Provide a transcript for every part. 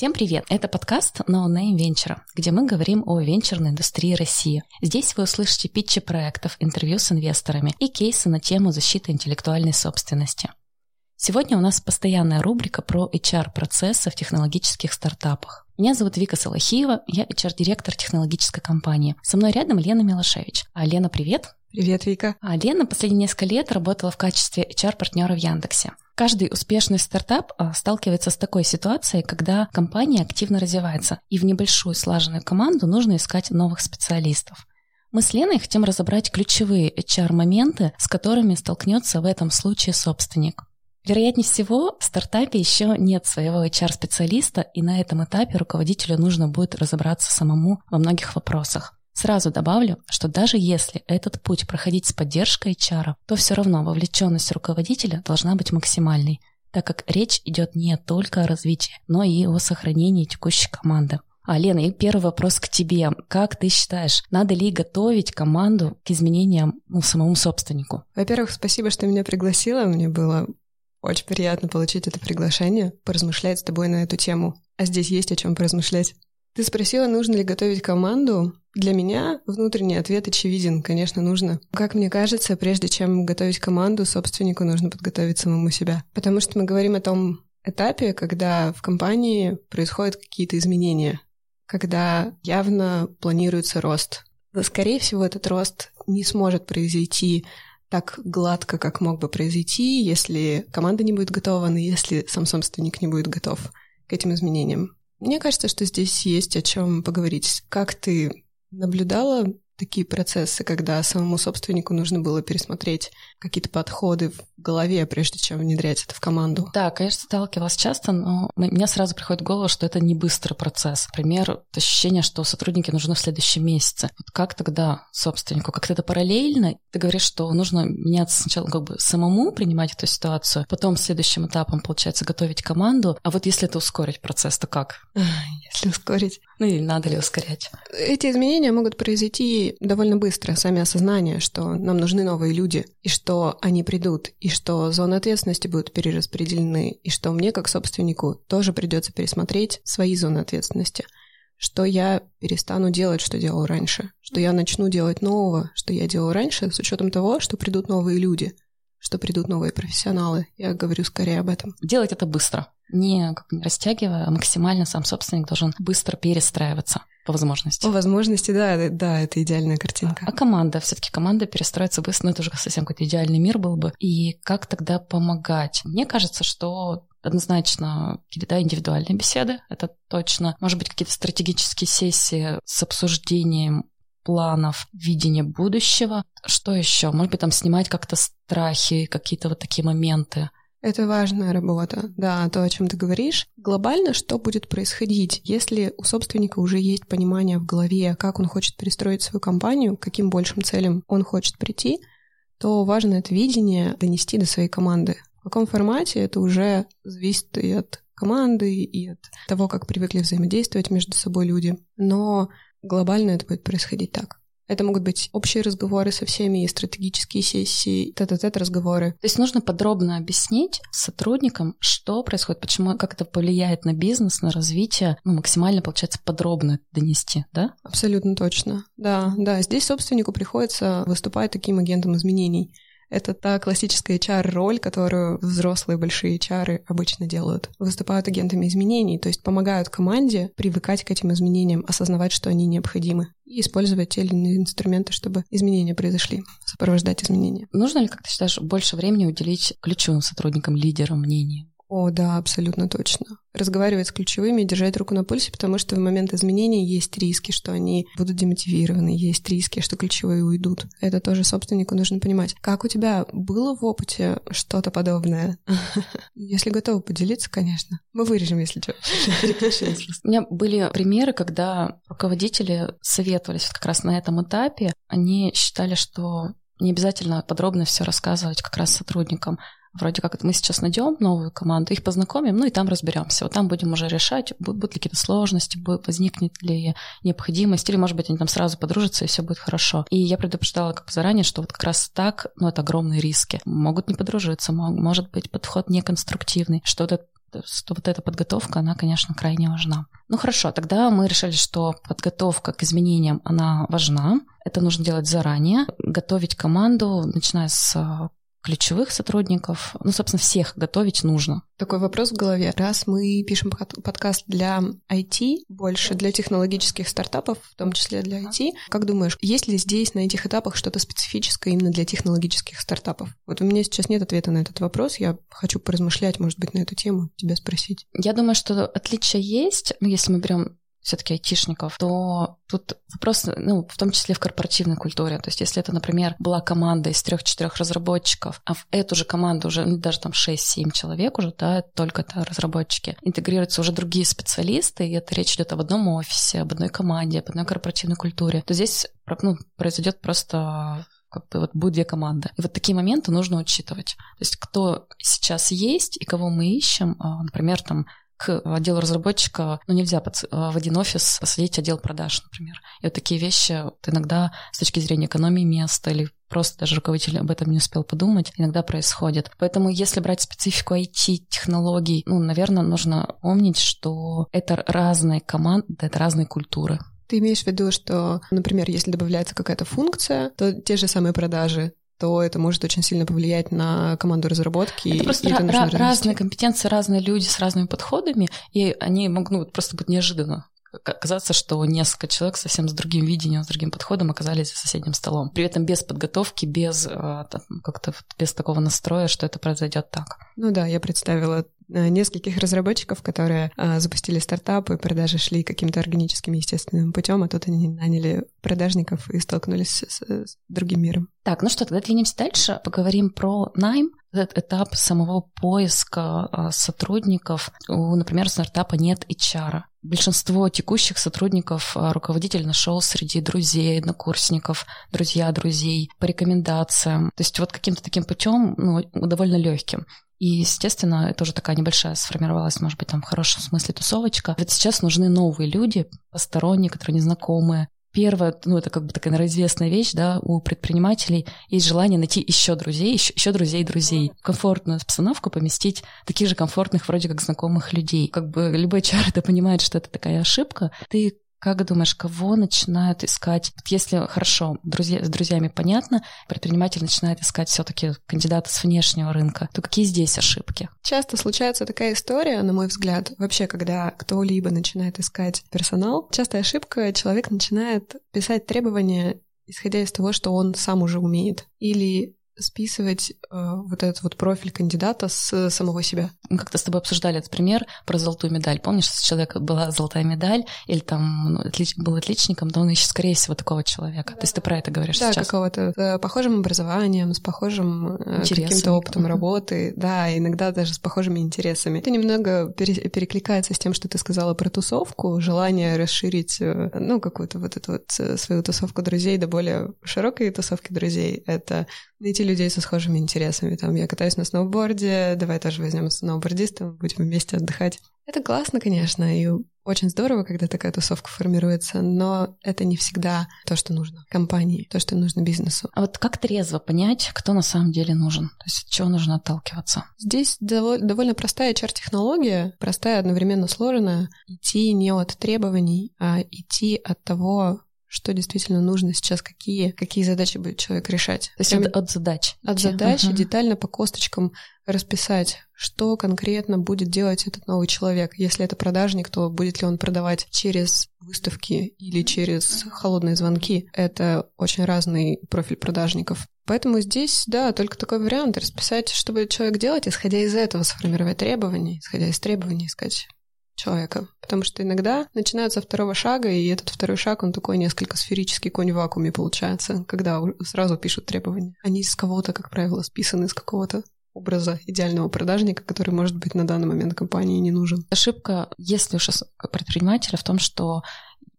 Всем привет! Это подкаст No Name Venture, где мы говорим о венчурной индустрии России. Здесь вы услышите питчи проектов, интервью с инвесторами и кейсы на тему защиты интеллектуальной собственности. Сегодня у нас постоянная рубрика про HR-процессы в технологических стартапах. Меня зовут Вика Салахиева, я HR-директор технологической компании. Со мной рядом Лена Милошевич. А Лена, привет! Привет, Вика. А Лена последние несколько лет работала в качестве HR-партнера в Яндексе. Каждый успешный стартап а, сталкивается с такой ситуацией, когда компания активно развивается, и в небольшую слаженную команду нужно искать новых специалистов. Мы с Леной хотим разобрать ключевые HR-моменты, с которыми столкнется в этом случае собственник. Вероятнее всего, в стартапе еще нет своего HR-специалиста, и на этом этапе руководителю нужно будет разобраться самому во многих вопросах. Сразу добавлю, что даже если этот путь проходить с поддержкой HR, то все равно вовлеченность руководителя должна быть максимальной, так как речь идет не только о развитии, но и о сохранении текущей команды. А, Лена, и первый вопрос к тебе. Как ты считаешь, надо ли готовить команду к изменениям ну, самому собственнику? Во-первых, спасибо, что меня пригласила. Мне было очень приятно получить это приглашение, поразмышлять с тобой на эту тему. А здесь есть о чем поразмышлять. Ты спросила, нужно ли готовить команду. Для меня внутренний ответ очевиден, конечно, нужно. Как мне кажется, прежде чем готовить команду, собственнику нужно подготовить самому себя. Потому что мы говорим о том этапе, когда в компании происходят какие-то изменения, когда явно планируется рост. Скорее всего, этот рост не сможет произойти так гладко, как мог бы произойти, если команда не будет готова, но если сам собственник не будет готов к этим изменениям. Мне кажется, что здесь есть о чем поговорить. Как ты наблюдала такие процессы, когда самому собственнику нужно было пересмотреть какие-то подходы в голове, прежде чем внедрять это в команду? Да, конечно, сталкивалась часто, но мне сразу приходит в голову, что это не быстрый процесс. Например, ощущение, что сотрудники нужны в следующем месяце. Вот как тогда собственнику? Как-то это параллельно? Ты говоришь, что нужно меняться сначала как бы самому принимать эту ситуацию, потом следующим этапом, получается, готовить команду. А вот если это ускорить процесс, то как? Если ускорить. Ну или надо ли ускорять? Эти изменения могут произойти довольно быстро, сами осознание, что нам нужны новые люди, и что они придут, и что зоны ответственности будут перераспределены, и что мне, как собственнику, тоже придется пересмотреть свои зоны ответственности что я перестану делать, что делал раньше, что я начну делать нового, что я делал раньше, с учетом того, что придут новые люди, что придут новые профессионалы. Я говорю скорее об этом. Делать это быстро не, как, не растягивая, а максимально сам собственник должен быстро перестраиваться по возможности. По возможности, да, да, это идеальная картинка. А, а команда, все-таки команда перестроится быстро, ну это уже совсем какой-то идеальный мир был бы. И как тогда помогать? Мне кажется, что однозначно какие-то да, индивидуальные беседы, это точно. Может быть, какие-то стратегические сессии с обсуждением планов, видения будущего. Что еще? Может быть, там снимать как-то страхи, какие-то вот такие моменты. Это важная работа, да, то, о чем ты говоришь. Глобально, что будет происходить, если у собственника уже есть понимание в голове, как он хочет перестроить свою компанию, к каким большим целям он хочет прийти, то важно это видение донести до своей команды. В каком формате это уже зависит и от команды, и от того, как привыкли взаимодействовать между собой люди. Но глобально это будет происходить так. Это могут быть общие разговоры со всеми, и стратегические сессии, тет-а-тет разговоры. То есть нужно подробно объяснить сотрудникам, что происходит, почему, как это повлияет на бизнес, на развитие, ну, максимально, получается, подробно донести, да? Абсолютно точно. Да, да. Здесь собственнику приходится выступать таким агентом изменений. Это та классическая HR-роль, которую взрослые большие HR обычно делают. Выступают агентами изменений, то есть помогают команде привыкать к этим изменениям, осознавать, что они необходимы, и использовать те или иные инструменты, чтобы изменения произошли, сопровождать изменения. Нужно ли, как ты считаешь, больше времени уделить ключевым сотрудникам, лидерам мнения? О, да, абсолютно точно. Разговаривать с ключевыми, держать руку на пульсе, потому что в момент изменений есть риски, что они будут демотивированы, есть риски, что ключевые уйдут. Это тоже собственнику нужно понимать. Как у тебя было в опыте что-то подобное? Если готовы поделиться, конечно. Мы вырежем, если что. У меня были примеры, когда руководители советовались как раз на этом этапе. Они считали, что не обязательно подробно все рассказывать как раз сотрудникам вроде как мы сейчас найдем новую команду, их познакомим, ну и там разберемся. Вот там будем уже решать, будут, ли какие-то сложности, возникнет ли необходимость, или, может быть, они там сразу подружатся, и все будет хорошо. И я предупреждала как заранее, что вот как раз так, ну, это огромные риски. Могут не подружиться, может быть, подход неконструктивный, что вот что вот эта подготовка, она, конечно, крайне важна. Ну хорошо, тогда мы решили, что подготовка к изменениям, она важна. Это нужно делать заранее, готовить команду, начиная с ключевых сотрудников. Ну, собственно, всех готовить нужно. Такой вопрос в голове. Раз мы пишем подкаст для IT, больше для технологических стартапов, в том числе для IT, как думаешь, есть ли здесь на этих этапах что-то специфическое именно для технологических стартапов? Вот у меня сейчас нет ответа на этот вопрос. Я хочу поразмышлять, может быть, на эту тему, тебя спросить. Я думаю, что отличия есть. Ну, если мы берем все-таки айтишников, то тут вопрос, ну, в том числе в корпоративной культуре. То есть, если это, например, была команда из трех-четырех разработчиков, а в эту же команду уже ну, даже там 6-7 человек уже, да, только это разработчики, интегрируются уже другие специалисты, и это речь идет об одном офисе, об одной команде, об одной корпоративной культуре, то здесь ну, произойдет просто как бы вот будет две команды. И вот такие моменты нужно учитывать. То есть кто сейчас есть и кого мы ищем, а, например, там к отделу разработчика, ну, нельзя под, в один офис посадить отдел продаж, например. И вот такие вещи вот иногда с точки зрения экономии места или просто даже руководитель об этом не успел подумать, иногда происходит. Поэтому если брать специфику IT-технологий, ну, наверное, нужно помнить, что это разные команды, это разные культуры. Ты имеешь в виду, что, например, если добавляется какая-то функция, то те же самые продажи то это может очень сильно повлиять на команду разработки. Это просто и ra- ra- разные компетенции, разные люди с разными подходами, и они могут ну, просто быть неожиданно оказаться, что несколько человек совсем с другим видением, с другим подходом оказались за соседним столом. При этом без подготовки, без а, как-то без такого настроя, что это произойдет так. Ну да, я представила Э, нескольких разработчиков, которые а, запустили стартапы, продажи шли каким-то органическим, естественным путем, а тут они наняли продажников и столкнулись с, с другим миром. Так, ну что, тогда двинемся дальше, поговорим про найм, этот этап самого поиска а, сотрудников. У, например, стартапа нет HR. Большинство текущих сотрудников руководитель нашел среди друзей, однокурсников, друзья друзей, по рекомендациям. То есть вот каким-то таким путем, ну, довольно легким. И, естественно, это уже такая небольшая сформировалась, может быть, там в хорошем смысле тусовочка. Вот сейчас нужны новые люди, посторонние, которые незнакомые. Первое, ну, это как бы такая, наверное, известная вещь, да, у предпринимателей есть желание найти еще друзей, еще, еще друзей друзей. В комфортную обстановку поместить таких же комфортных, вроде как знакомых людей. Как бы любой чар это понимает, что это такая ошибка. Ты как думаешь, кого начинают искать? Если хорошо, друзья, с друзьями понятно, предприниматель начинает искать все-таки кандидата с внешнего рынка, то какие здесь ошибки? Часто случается такая история, на мой взгляд, вообще, когда кто-либо начинает искать персонал, частая ошибка, человек начинает писать требования исходя из того, что он сам уже умеет. Или списывать э, вот этот вот профиль кандидата с самого себя. Мы как-то с тобой обсуждали этот пример про золотую медаль. Помнишь, у человека была золотая медаль, или там ну, отлич... был отличником, то он ищет, скорее всего, такого человека. То есть ты про это говоришь да, сейчас? Да, какого-то с похожим образованием, с похожим э, каким-то опытом работы, да, иногда даже с похожими интересами. Это немного пере... перекликается с тем, что ты сказала про тусовку, желание расширить, э, ну, какую-то вот эту вот свою тусовку друзей до более широкой тусовки друзей. Это найти людей со схожими интересами. Там я катаюсь на сноуборде, давай тоже возьмем сноубордиста, будем вместе отдыхать. Это классно, конечно, и очень здорово, когда такая тусовка формируется, но это не всегда то, что нужно компании, то, что нужно бизнесу. А вот как трезво понять, кто на самом деле нужен? То есть от чего нужно отталкиваться? Здесь довольно простая HR-технология, простая, одновременно сложная. Идти не от требований, а идти от того, что действительно нужно сейчас, какие, какие задачи будет человек решать. То есть от, от задач. От задач uh-huh. детально по косточкам расписать, что конкретно будет делать этот новый человек. Если это продажник, то будет ли он продавать через выставки или через холодные звонки. Это очень разный профиль продажников. Поэтому здесь, да, только такой вариант расписать, что будет человек делать, исходя из этого сформировать требования, исходя из требований искать человека. Потому что иногда начинают второго шага, и этот второй шаг, он такой несколько сферический конь в вакууме получается, когда сразу пишут требования. Они из кого-то, как правило, списаны из какого-то образа идеального продажника, который, может быть, на данный момент компании не нужен. Ошибка, если уж предпринимателя, в том, что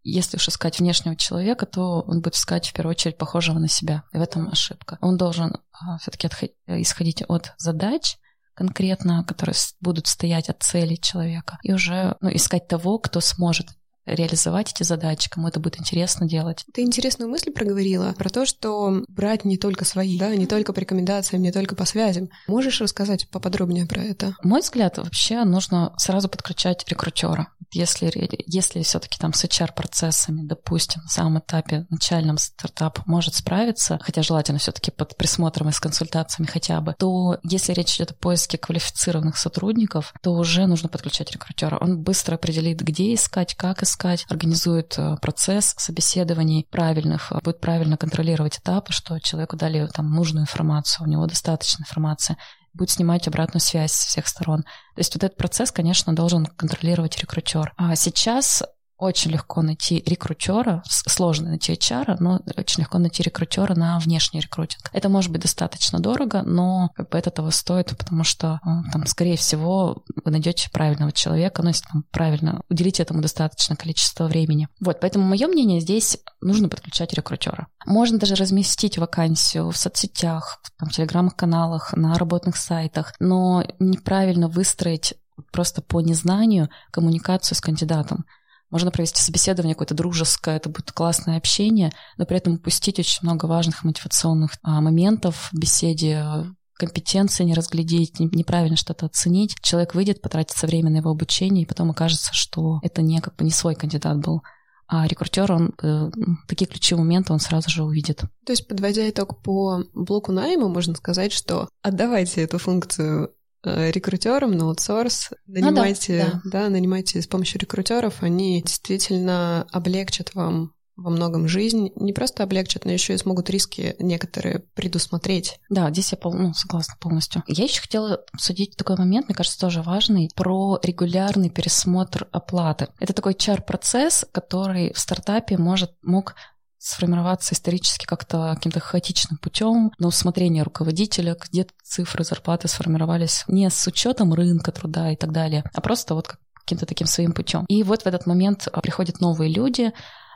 если уж искать внешнего человека, то он будет искать в первую очередь похожего на себя. И в этом ошибка. Он должен а, все-таки исходить от задач, конкретно, которые будут стоять от цели человека, и уже ну, искать того, кто сможет реализовать эти задачи, кому это будет интересно делать. Ты интересную мысль проговорила про то, что брать не только свои, да, не только по рекомендациям, не только по связям. Можешь рассказать поподробнее про это? Мой взгляд, вообще нужно сразу подключать рекрутера. Если, если все-таки там с HR-процессами, допустим, на самом этапе начальном стартап может справиться, хотя желательно все-таки под присмотром и с консультациями хотя бы, то если речь идет о поиске квалифицированных сотрудников, то уже нужно подключать рекрутера. Он быстро определит, где искать, как искать, организует э, процесс собеседований правильных, будет правильно контролировать этапы, что человеку дали там нужную информацию, у него достаточно информации, будет снимать обратную связь с всех сторон. То есть вот этот процесс, конечно, должен контролировать рекрутер. А сейчас очень легко найти рекрутера, сложно найти HR, но очень легко найти рекрутера на внешний рекрутинг. Это может быть достаточно дорого, но как бы это того стоит, потому что ну, там, скорее всего, вы найдете правильного человека, ну, если там правильно уделите этому достаточное количество времени. Вот, поэтому мое мнение здесь нужно подключать рекрутера. Можно даже разместить вакансию в соцсетях, там, в телеграм-каналах, на работных сайтах, но неправильно выстроить просто по незнанию коммуникацию с кандидатом. Можно провести собеседование какое-то дружеское, это будет классное общение, но при этом упустить очень много важных мотивационных а, моментов в беседе, компетенции не разглядеть, неправильно что-то оценить. Человек выйдет, потратится время на его обучение, и потом окажется, что это не как бы не свой кандидат был. А рекрутер, он э, такие ключевые моменты он сразу же увидит. То есть, подводя итог по блоку найма, можно сказать, что отдавайте эту функцию рекрутерам на аутсорс, нанимайте, ну, да, да. да, нанимайте с помощью рекрутеров, они действительно облегчат вам во многом жизнь, не просто облегчат, но еще и смогут риски некоторые предусмотреть. Да, здесь я пол, ну, согласна полностью. Я еще хотела обсудить такой момент, мне кажется, тоже важный, про регулярный пересмотр оплаты. Это такой чар-процесс, который в стартапе может, мог сформироваться исторически как-то каким-то хаотичным путем, на усмотрение руководителя, где-то цифры зарплаты сформировались не с учетом рынка труда и так далее, а просто вот каким-то таким своим путем. И вот в этот момент а, приходят новые люди,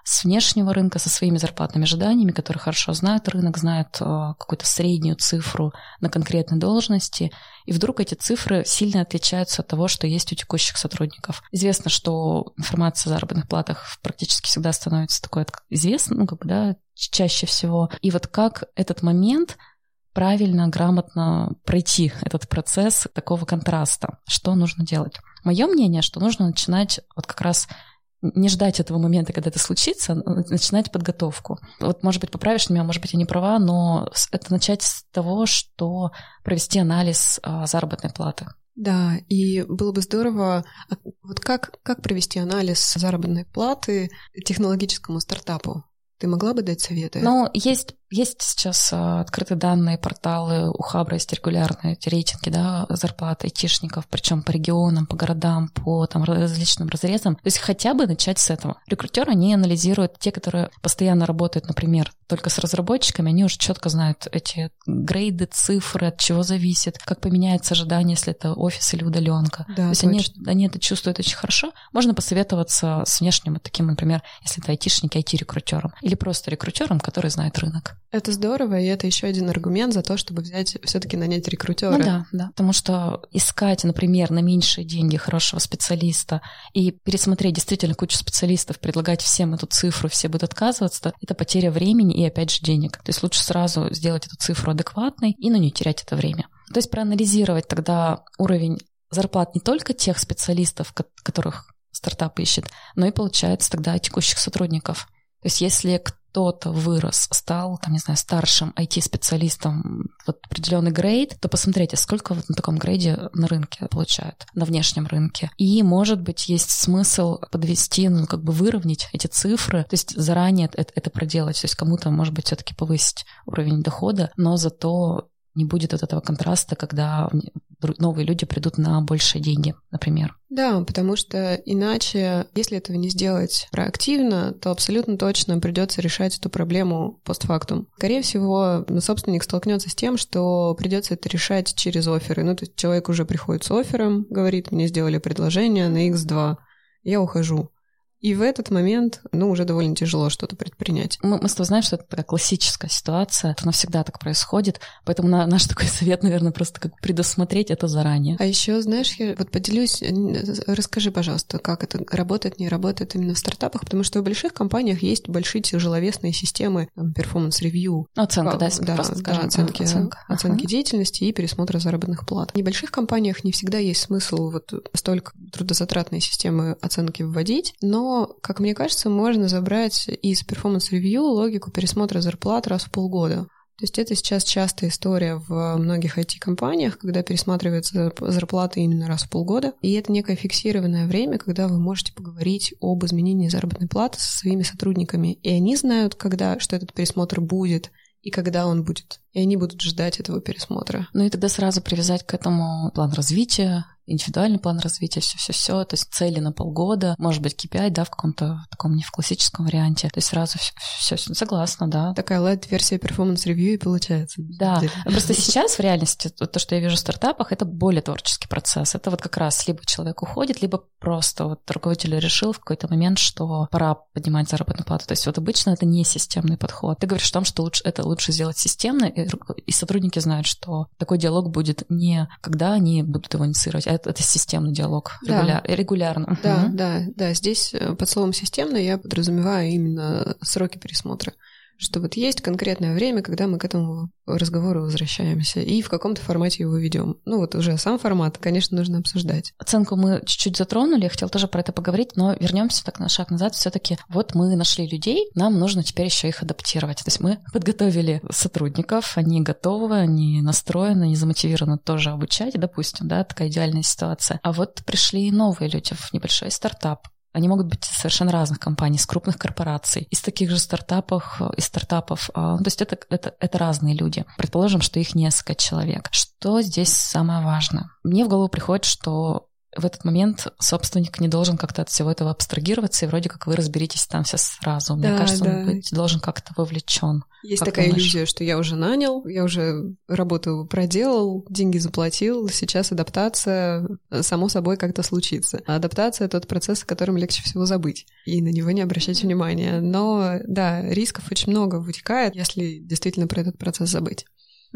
с внешнего рынка, со своими зарплатными ожиданиями, которые хорошо знают рынок, знают э, какую-то среднюю цифру на конкретной должности, и вдруг эти цифры сильно отличаются от того, что есть у текущих сотрудников. Известно, что информация о заработных платах практически всегда становится такой известно, ну, как бы, да, чаще всего. И вот как этот момент правильно, грамотно пройти этот процесс такого контраста. Что нужно делать? Мое мнение, что нужно начинать вот как раз не ждать этого момента, когда это случится, начинать подготовку. Вот, может быть, поправишь меня, может быть, я не права, но это начать с того, что провести анализ а, заработной платы. Да, и было бы здорово, а вот как, как провести анализ заработной платы технологическому стартапу? Ты могла бы дать советы? Ну, есть есть сейчас а, открытые данные, порталы, у Хабра есть регулярные эти рейтинги, да, зарплат айтишников, причем по регионам, по городам, по там различным разрезам. То есть хотя бы начать с этого. Рекрутеры, они анализируют те, которые постоянно работают, например, только с разработчиками, они уже четко знают эти грейды, цифры, от чего зависит, как поменяется ожидание, если это офис или удаленка. Да, То есть они, они это чувствуют очень хорошо. Можно посоветоваться с внешним вот таким, например, если это айтишники, IT-рекрутером. Или просто рекрутером, который знает рынок. Это здорово, и это еще один аргумент за то, чтобы взять, все-таки нанять рекрутера. Ну да, да. Потому что искать, например, на меньшие деньги хорошего специалиста и пересмотреть действительно кучу специалистов, предлагать всем эту цифру, все будут отказываться, это потеря времени и опять же денег. То есть лучше сразу сделать эту цифру адекватной и, ну, не терять это время. То есть проанализировать тогда уровень зарплат не только тех специалистов, которых стартап ищет, но и, получается, тогда текущих сотрудников. То есть если кто-то вырос, стал, там, не знаю, старшим IT-специалистом в определенный грейд, то посмотрите, сколько вот на таком грейде на рынке получают, на внешнем рынке. И, может быть, есть смысл подвести, ну, как бы выровнять эти цифры, то есть заранее это, это проделать, то есть кому-то, может быть, все-таки повысить уровень дохода, но зато не будет вот этого контраста, когда новые люди придут на большие деньги, например. Да, потому что иначе, если этого не сделать проактивно, то абсолютно точно придется решать эту проблему постфактум. Скорее всего, собственник столкнется с тем, что придется это решать через оферы. Ну, то есть человек уже приходит с оффером, говорит, мне сделали предложение на X2, я ухожу. И в этот момент, ну, уже довольно тяжело что-то предпринять. Мы, мы с тобой знаем, что это такая классическая ситуация, это навсегда так происходит, поэтому на, наш такой совет, наверное, просто как предусмотреть это заранее. А еще, знаешь, я вот поделюсь, расскажи, пожалуйста, как это работает, не работает именно в стартапах, потому что в больших компаниях есть большие тяжеловесные системы performance review. Оценка, да, да, просто да, оценки, оценка. оценки ага. деятельности и пересмотра заработных плат. В небольших компаниях не всегда есть смысл вот столько трудозатратные системы оценки вводить, но как мне кажется, можно забрать из performance review логику пересмотра зарплат раз в полгода. То есть это сейчас частая история в многих IT-компаниях, когда пересматривается зарплаты именно раз в полгода. И это некое фиксированное время, когда вы можете поговорить об изменении заработной платы со своими сотрудниками. И они знают, когда, что этот пересмотр будет, и когда он будет. И они будут ждать этого пересмотра. Ну и тогда сразу привязать к этому план развития, индивидуальный план развития, все-все-все, то есть цели на полгода, может быть, KPI, да, в каком-то таком не в классическом варианте, то есть сразу все, все согласна, да. Такая light-версия performance review и получается. Да, просто сейчас в реальности то, что я вижу в стартапах, это более творческий процесс. Это вот как раз либо человек уходит, либо просто вот руководитель решил в какой-то момент, что пора поднимать заработную плату. То есть вот обычно это не системный подход. Ты говоришь о том, что лучше, это лучше сделать системно, и, и сотрудники знают, что такой диалог будет не когда они будут его инициировать, а это, это системный диалог регуляр, да. регулярно. Да, угу. да, да. Здесь э, под словом системно я подразумеваю именно сроки пересмотра что вот есть конкретное время, когда мы к этому разговору возвращаемся и в каком-то формате его ведем. Ну вот уже сам формат, конечно, нужно обсуждать. Оценку мы чуть-чуть затронули, я хотела тоже про это поговорить, но вернемся так на шаг назад. Все-таки вот мы нашли людей, нам нужно теперь еще их адаптировать. То есть мы подготовили сотрудников, они готовы, они настроены, они замотивированы тоже обучать, допустим, да, такая идеальная ситуация. А вот пришли новые люди в небольшой стартап, они могут быть из совершенно разных компаний, из крупных корпораций, из таких же стартапов, из стартапов. А, то есть это, это, это разные люди. Предположим, что их несколько человек. Что здесь самое важное? Мне в голову приходит, что в этот момент собственник не должен как-то от всего этого абстрагироваться, и вроде как вы разберитесь там все сразу. Мне да, кажется, да. он быть, должен как-то вовлечен. Есть как такая думаешь? иллюзия, что я уже нанял, я уже работу проделал, деньги заплатил, сейчас адаптация э, само собой как-то случится. А адаптация — тот процесс, о котором легче всего забыть и на него не обращать внимания. Но да, рисков очень много вытекает, если действительно про этот процесс забыть.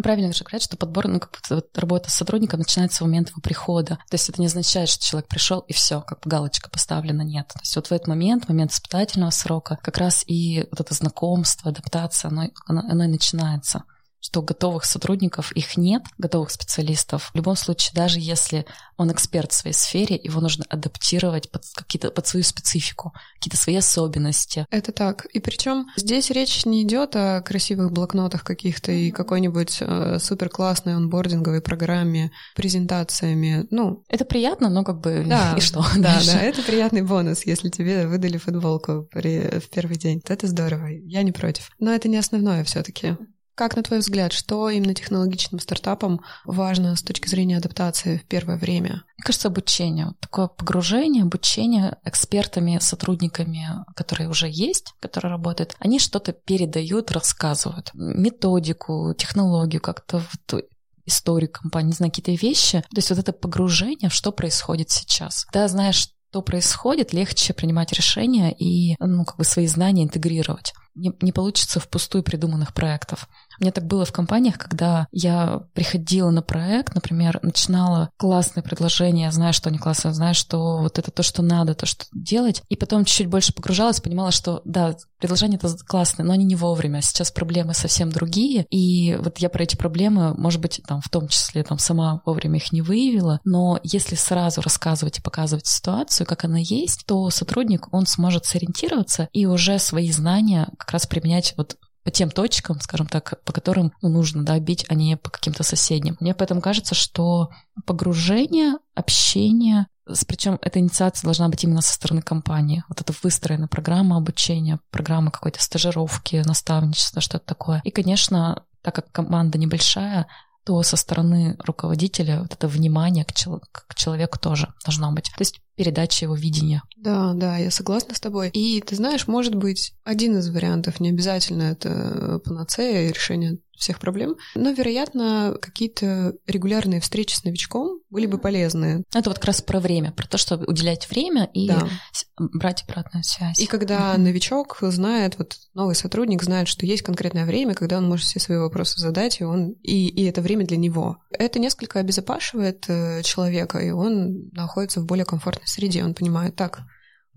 Правильно же говорят, что подбор, ну, как вот работа с сотрудником начинается с момента его прихода. То есть это не означает, что человек пришел и все, как галочка поставлена, нет. То есть вот в этот момент, момент испытательного срока, как раз и вот это знакомство, адаптация, оно, оно, оно и начинается что готовых сотрудников их нет, готовых специалистов. В любом случае, даже если он эксперт в своей сфере, его нужно адаптировать под, какие-то, под свою специфику, какие-то свои особенности. Это так. И причем здесь речь не идет о красивых блокнотах каких-то и какой-нибудь э, супер классной онбординговой программе, презентациями. Ну, это приятно, но как бы да, и что? Да, да, это приятный бонус, если тебе выдали футболку при, в первый день. Это здорово. Я не против. Но это не основное все-таки. Как, на твой взгляд, что именно технологичным стартапам важно с точки зрения адаптации в первое время? Мне кажется, обучение. Такое погружение, обучение экспертами, сотрудниками, которые уже есть, которые работают. Они что-то передают, рассказывают. Методику, технологию, как-то историю компании, не знаю, какие-то вещи. То есть вот это погружение в что происходит сейчас. Когда знаешь, что происходит, легче принимать решения и ну, как бы свои знания интегрировать. Не, не получится впустую придуманных проектов. У меня так было в компаниях, когда я приходила на проект, например, начинала классное предложение, знаю, что они классные, знаю, что вот это то, что надо, то, что делать, и потом чуть-чуть больше погружалась, понимала, что да, предложение это классное, но они не вовремя, сейчас проблемы совсем другие, и вот я про эти проблемы, может быть, там в том числе там сама вовремя их не выявила, но если сразу рассказывать и показывать ситуацию, как она есть, то сотрудник, он сможет сориентироваться и уже свои знания как раз применять вот по тем точкам, скажем так, по которым ну, нужно да, бить, а не по каким-то соседним. Мне поэтому кажется, что погружение, общение, причем эта инициация должна быть именно со стороны компании. Вот это выстроена программа обучения, программа какой-то стажировки, наставничества, что-то такое. И, конечно, так как команда небольшая, то со стороны руководителя вот это внимание к, чел- к человеку тоже должно быть. То есть передача его видения. Да, да, я согласна с тобой. И ты знаешь, может быть, один из вариантов, не обязательно это панацея и решение всех проблем. Но, вероятно, какие-то регулярные встречи с новичком были бы полезны. Это вот как раз про время, про то, чтобы уделять время и да. брать обратную связь. И когда mm новичок знает, вот новый сотрудник знает, что есть конкретное время, когда он может все свои вопросы задать, и, он, и, и это время для него. Это несколько обезопашивает э, человека, и он находится в более комфортной среде. Он понимает, так,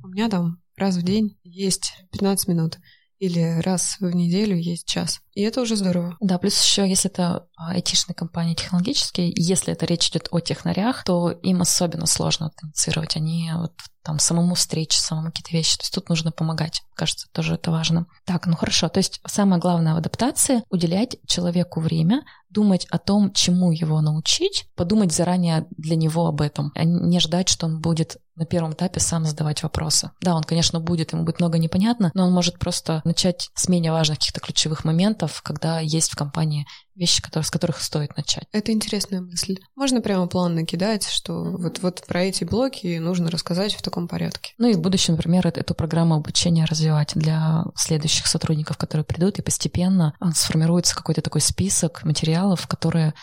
у меня там раз в день есть 15 минут или раз в неделю есть час. И это уже здорово. Да, плюс еще, если это а, айтишные компании технологические, если это речь идет о технарях, то им особенно сложно коммуницировать. Они вот там самому встречи, самому какие-то вещи. То есть тут нужно помогать. Кажется, тоже это важно. Так, ну хорошо. То есть самое главное в адаптации — уделять человеку время, думать о том, чему его научить, подумать заранее для него об этом, а не ждать, что он будет на первом этапе сам задавать вопросы. Да, он, конечно, будет, ему будет много непонятно, но он может просто начать с менее важных каких-то ключевых моментов, когда есть в компании вещи, которые, с которых стоит начать. Это интересная мысль. Можно прямо план накидать, что вот, вот про эти блоки нужно рассказать в таком порядке. Ну и в будущем, например, эту программу обучения развивать для следующих сотрудников, которые придут, и постепенно сформируется какой-то такой список материалов, которые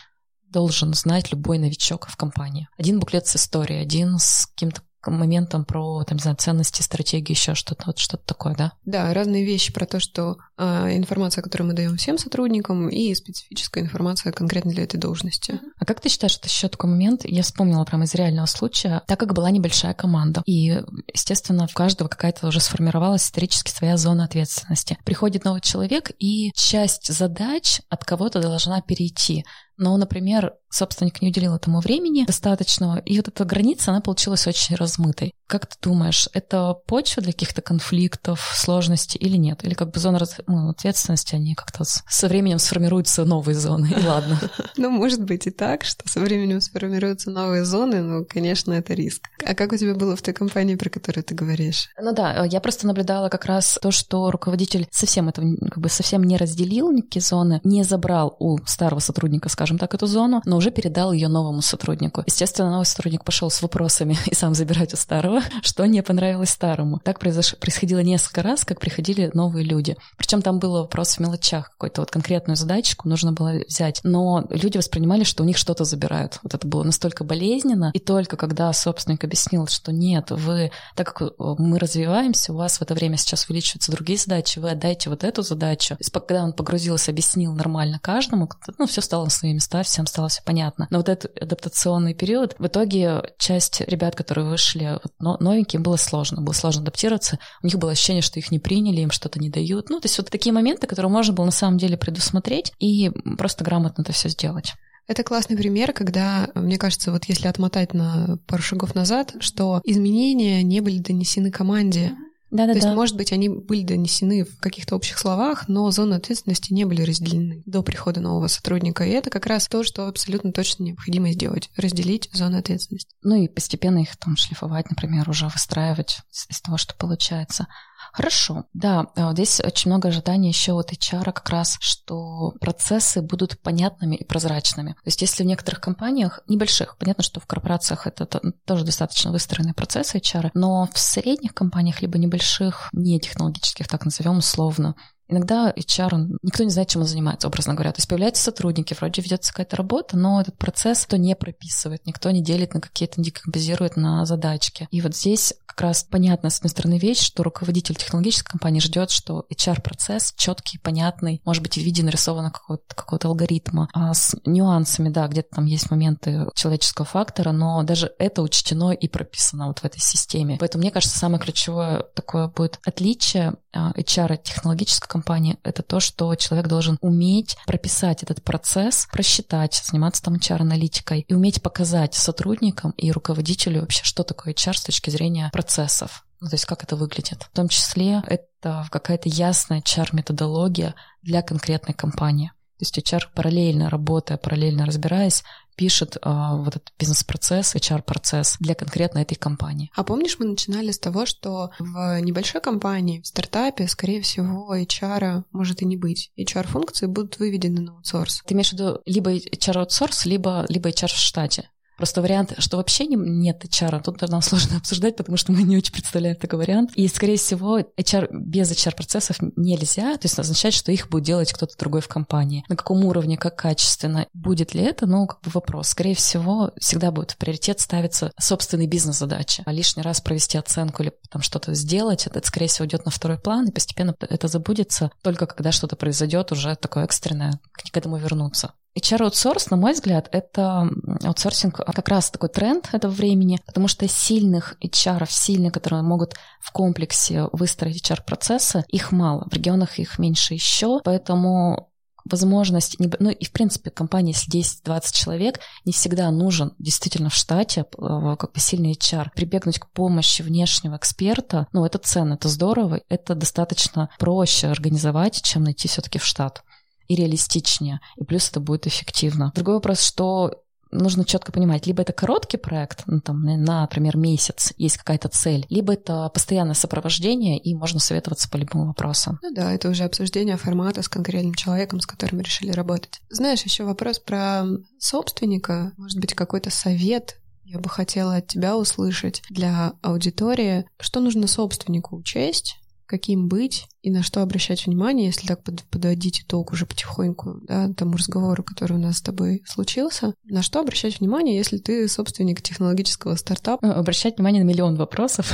должен знать любой новичок в компании. Один буклет с историей, один с каким-то моментом про, там, не знаю, ценности, стратегии, еще что-то, вот что-то такое, да? Да, разные вещи про то, что э, информация, которую мы даем всем сотрудникам, и специфическая информация конкретно для этой должности. А как ты считаешь, это еще такой момент, я вспомнила прямо из реального случая, так как была небольшая команда, и, естественно, у каждого какая-то уже сформировалась исторически своя зона ответственности. Приходит новый человек, и часть задач от кого-то должна перейти. Но, например, собственник не уделил этому времени достаточного, и вот эта граница, она получилась очень размытой. Как ты думаешь, это почва для каких-то конфликтов, сложностей или нет? Или как бы зона ну, ответственности, они как-то со временем сформируются новые зоны, и ладно. Ну, может быть и так, что со временем сформируются новые зоны, но, конечно, это риск. А как у тебя было в той компании, про которую ты говоришь? Ну да, я просто наблюдала как раз то, что руководитель совсем этого, как бы совсем не разделил никакие зоны, не забрал у старого сотрудника, скажем так, эту зону, но уже передал ее новому сотруднику. Естественно, новый сотрудник пошел с вопросами и сам забирать у старого, что не понравилось старому. Так произош... происходило несколько раз, как приходили новые люди. Причем там был вопрос в мелочах, какую-то вот конкретную задачку нужно было взять. Но люди воспринимали, что у них что-то забирают. Вот это было настолько болезненно. И только когда собственник объяснил, что нет, вы, так как мы развиваемся, у вас в это время сейчас увеличиваются другие задачи, вы отдайте вот эту задачу. И когда он погрузился, объяснил нормально каждому, ну, все стало на свои места, всем стало все понятно. Но вот этот адаптационный период, в итоге часть ребят, которые вышли вот, новенькие, было сложно. Было сложно адаптироваться. У них было ощущение, что их не приняли, им что-то не дают. Ну, то есть вот такие моменты, которые можно было на самом деле предусмотреть и просто грамотно это все сделать. Это классный пример, когда, мне кажется, вот если отмотать на пару шагов назад, что изменения не были донесены команде, да, да, То есть, может быть, они были донесены в каких-то общих словах, но зоны ответственности не были разделены до прихода нового сотрудника. И это как раз то, что абсолютно точно необходимо сделать — разделить зоны ответственности. Ну и постепенно их там шлифовать, например, уже выстраивать из того, что получается. Хорошо, да, а здесь очень много ожиданий еще от HR как раз, что процессы будут понятными и прозрачными. То есть если в некоторых компаниях, небольших, понятно, что в корпорациях это тоже достаточно выстроенные процессы HR, но в средних компаниях, либо небольших, не технологических, так назовем условно, Иногда HR, никто не знает, чем он занимается, образно говоря. То есть появляются сотрудники, вроде ведется какая-то работа, но этот процесс кто не прописывает, никто не делит на какие-то, не декомпозирует на задачки. И вот здесь как раз понятная, с одной стороны, вещь, что руководитель технологической компании ждет, что HR-процесс четкий, понятный, может быть, в виде нарисованного какого-то, какого-то алгоритма, а с нюансами, да, где-то там есть моменты человеческого фактора, но даже это учтено и прописано вот в этой системе. Поэтому, мне кажется, самое ключевое такое будет отличие а, HR технологической компании — это то, что человек должен уметь прописать этот процесс, просчитать, заниматься там HR-аналитикой и уметь показать сотрудникам и руководителю вообще, что такое HR с точки зрения процессов. Ну, то есть как это выглядит. В том числе это какая-то ясная HR-методология для конкретной компании. То есть HR параллельно работая, параллельно разбираясь, пишет а, вот этот бизнес-процесс, HR-процесс для конкретно этой компании. А помнишь, мы начинали с того, что в небольшой компании, в стартапе, скорее всего, HR может и не быть. HR-функции будут выведены на аутсорс. Ты имеешь в виду либо HR-аутсорс, либо, либо HR в штате? Просто вариант, что вообще не, нет HR, тут нам сложно обсуждать, потому что мы не очень представляем такой вариант. И, скорее всего, HR без HR-процессов нельзя, то есть означает, что их будет делать кто-то другой в компании. На каком уровне, как качественно, будет ли это, ну, как бы вопрос. Скорее всего, всегда будет в приоритет ставиться собственные бизнес-задачи. А лишний раз провести оценку или там что-то сделать, это, скорее всего, идет на второй план, и постепенно это забудется только когда что-то произойдет уже такое экстренное, к этому вернуться. HR-аутсорс, на мой взгляд, это аутсорсинг как раз такой тренд этого времени, потому что сильных HR, сильных, которые могут в комплексе выстроить HR-процессы, их мало. В регионах их меньше еще, поэтому возможность, ну и в принципе компания, если 10-20 человек, не всегда нужен действительно в штате э, как бы сильный HR. Прибегнуть к помощи внешнего эксперта, ну это ценно, это здорово, это достаточно проще организовать, чем найти все-таки в штат и реалистичнее, и плюс это будет эффективно. Другой вопрос, что нужно четко понимать, либо это короткий проект, ну, там, на, например, месяц, есть какая-то цель, либо это постоянное сопровождение, и можно советоваться по любым вопросам. Ну да, это уже обсуждение формата с конкретным человеком, с которым решили работать. Знаешь, еще вопрос про собственника, может быть, какой-то совет я бы хотела от тебя услышать для аудитории, что нужно собственнику учесть, каким быть и на что обращать внимание, если так подводить итог уже потихоньку да, тому разговору, который у нас с тобой случился, на что обращать внимание, если ты собственник технологического стартапа? Ну, обращать внимание на миллион вопросов.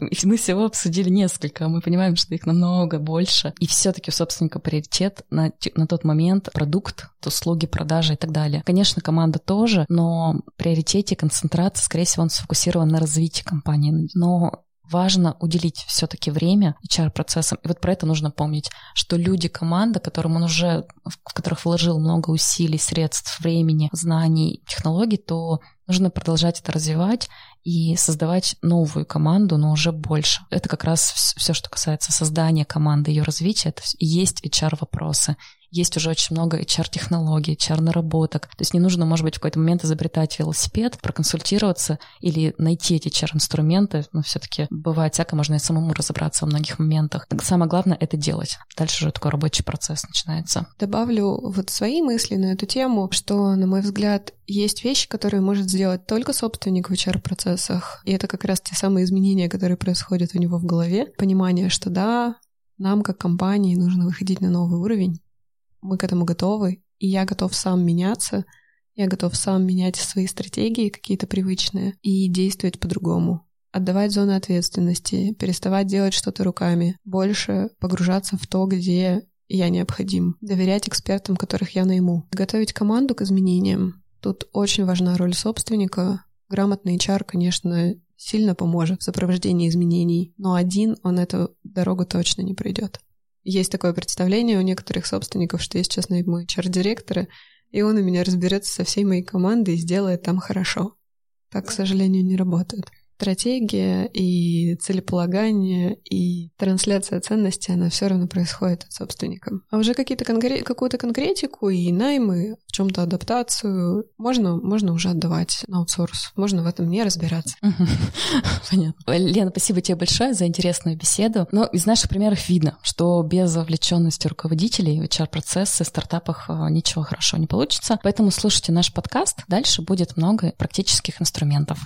Мы всего обсудили несколько, мы понимаем, что их намного больше. И все таки у собственника приоритет на, на тот момент продукт, услуги, продажи и так далее. Конечно, команда тоже, но приоритете концентрация, скорее всего, он сфокусирован на развитии компании. Но важно уделить все-таки время HR-процессам. И вот про это нужно помнить, что люди, команда, которым он уже, в которых вложил много усилий, средств, времени, знаний, технологий, то нужно продолжать это развивать и создавать новую команду, но уже больше. Это как раз все, что касается создания команды, ее развития, это есть HR-вопросы есть уже очень много HR-технологий, HR-наработок. То есть не нужно, может быть, в какой-то момент изобретать велосипед, проконсультироваться или найти эти HR-инструменты. Но все-таки бывает всякое, можно и самому разобраться во многих моментах. Самое главное — это делать. Дальше уже такой рабочий процесс начинается. Добавлю вот свои мысли на эту тему, что, на мой взгляд, есть вещи, которые может сделать только собственник в HR-процессах. И это как раз те самые изменения, которые происходят у него в голове. Понимание, что да, нам как компании нужно выходить на новый уровень, мы к этому готовы, и я готов сам меняться, я готов сам менять свои стратегии какие-то привычные и действовать по-другому. Отдавать зоны ответственности, переставать делать что-то руками, больше погружаться в то, где я необходим, доверять экспертам, которых я найму, готовить команду к изменениям. Тут очень важна роль собственника. Грамотный HR, конечно, сильно поможет в сопровождении изменений, но один он эту дорогу точно не пройдет. Есть такое представление у некоторых собственников, что я сейчас найму HR-директора, и он у меня разберется со всей моей командой и сделает там хорошо. Так, к сожалению, не работает стратегия и целеполагание и трансляция ценности, она все равно происходит от собственника. А уже какие-то конкре- какую-то конкретику и наймы, в чем-то адаптацию можно, можно уже отдавать на аутсорс. Можно в этом не разбираться. Понятно. Лена, спасибо тебе большое за интересную беседу. Но из наших примеров видно, что без вовлеченности руководителей в HR-процессы в стартапах а, ничего хорошо не получится. Поэтому слушайте наш подкаст. Дальше будет много практических инструментов.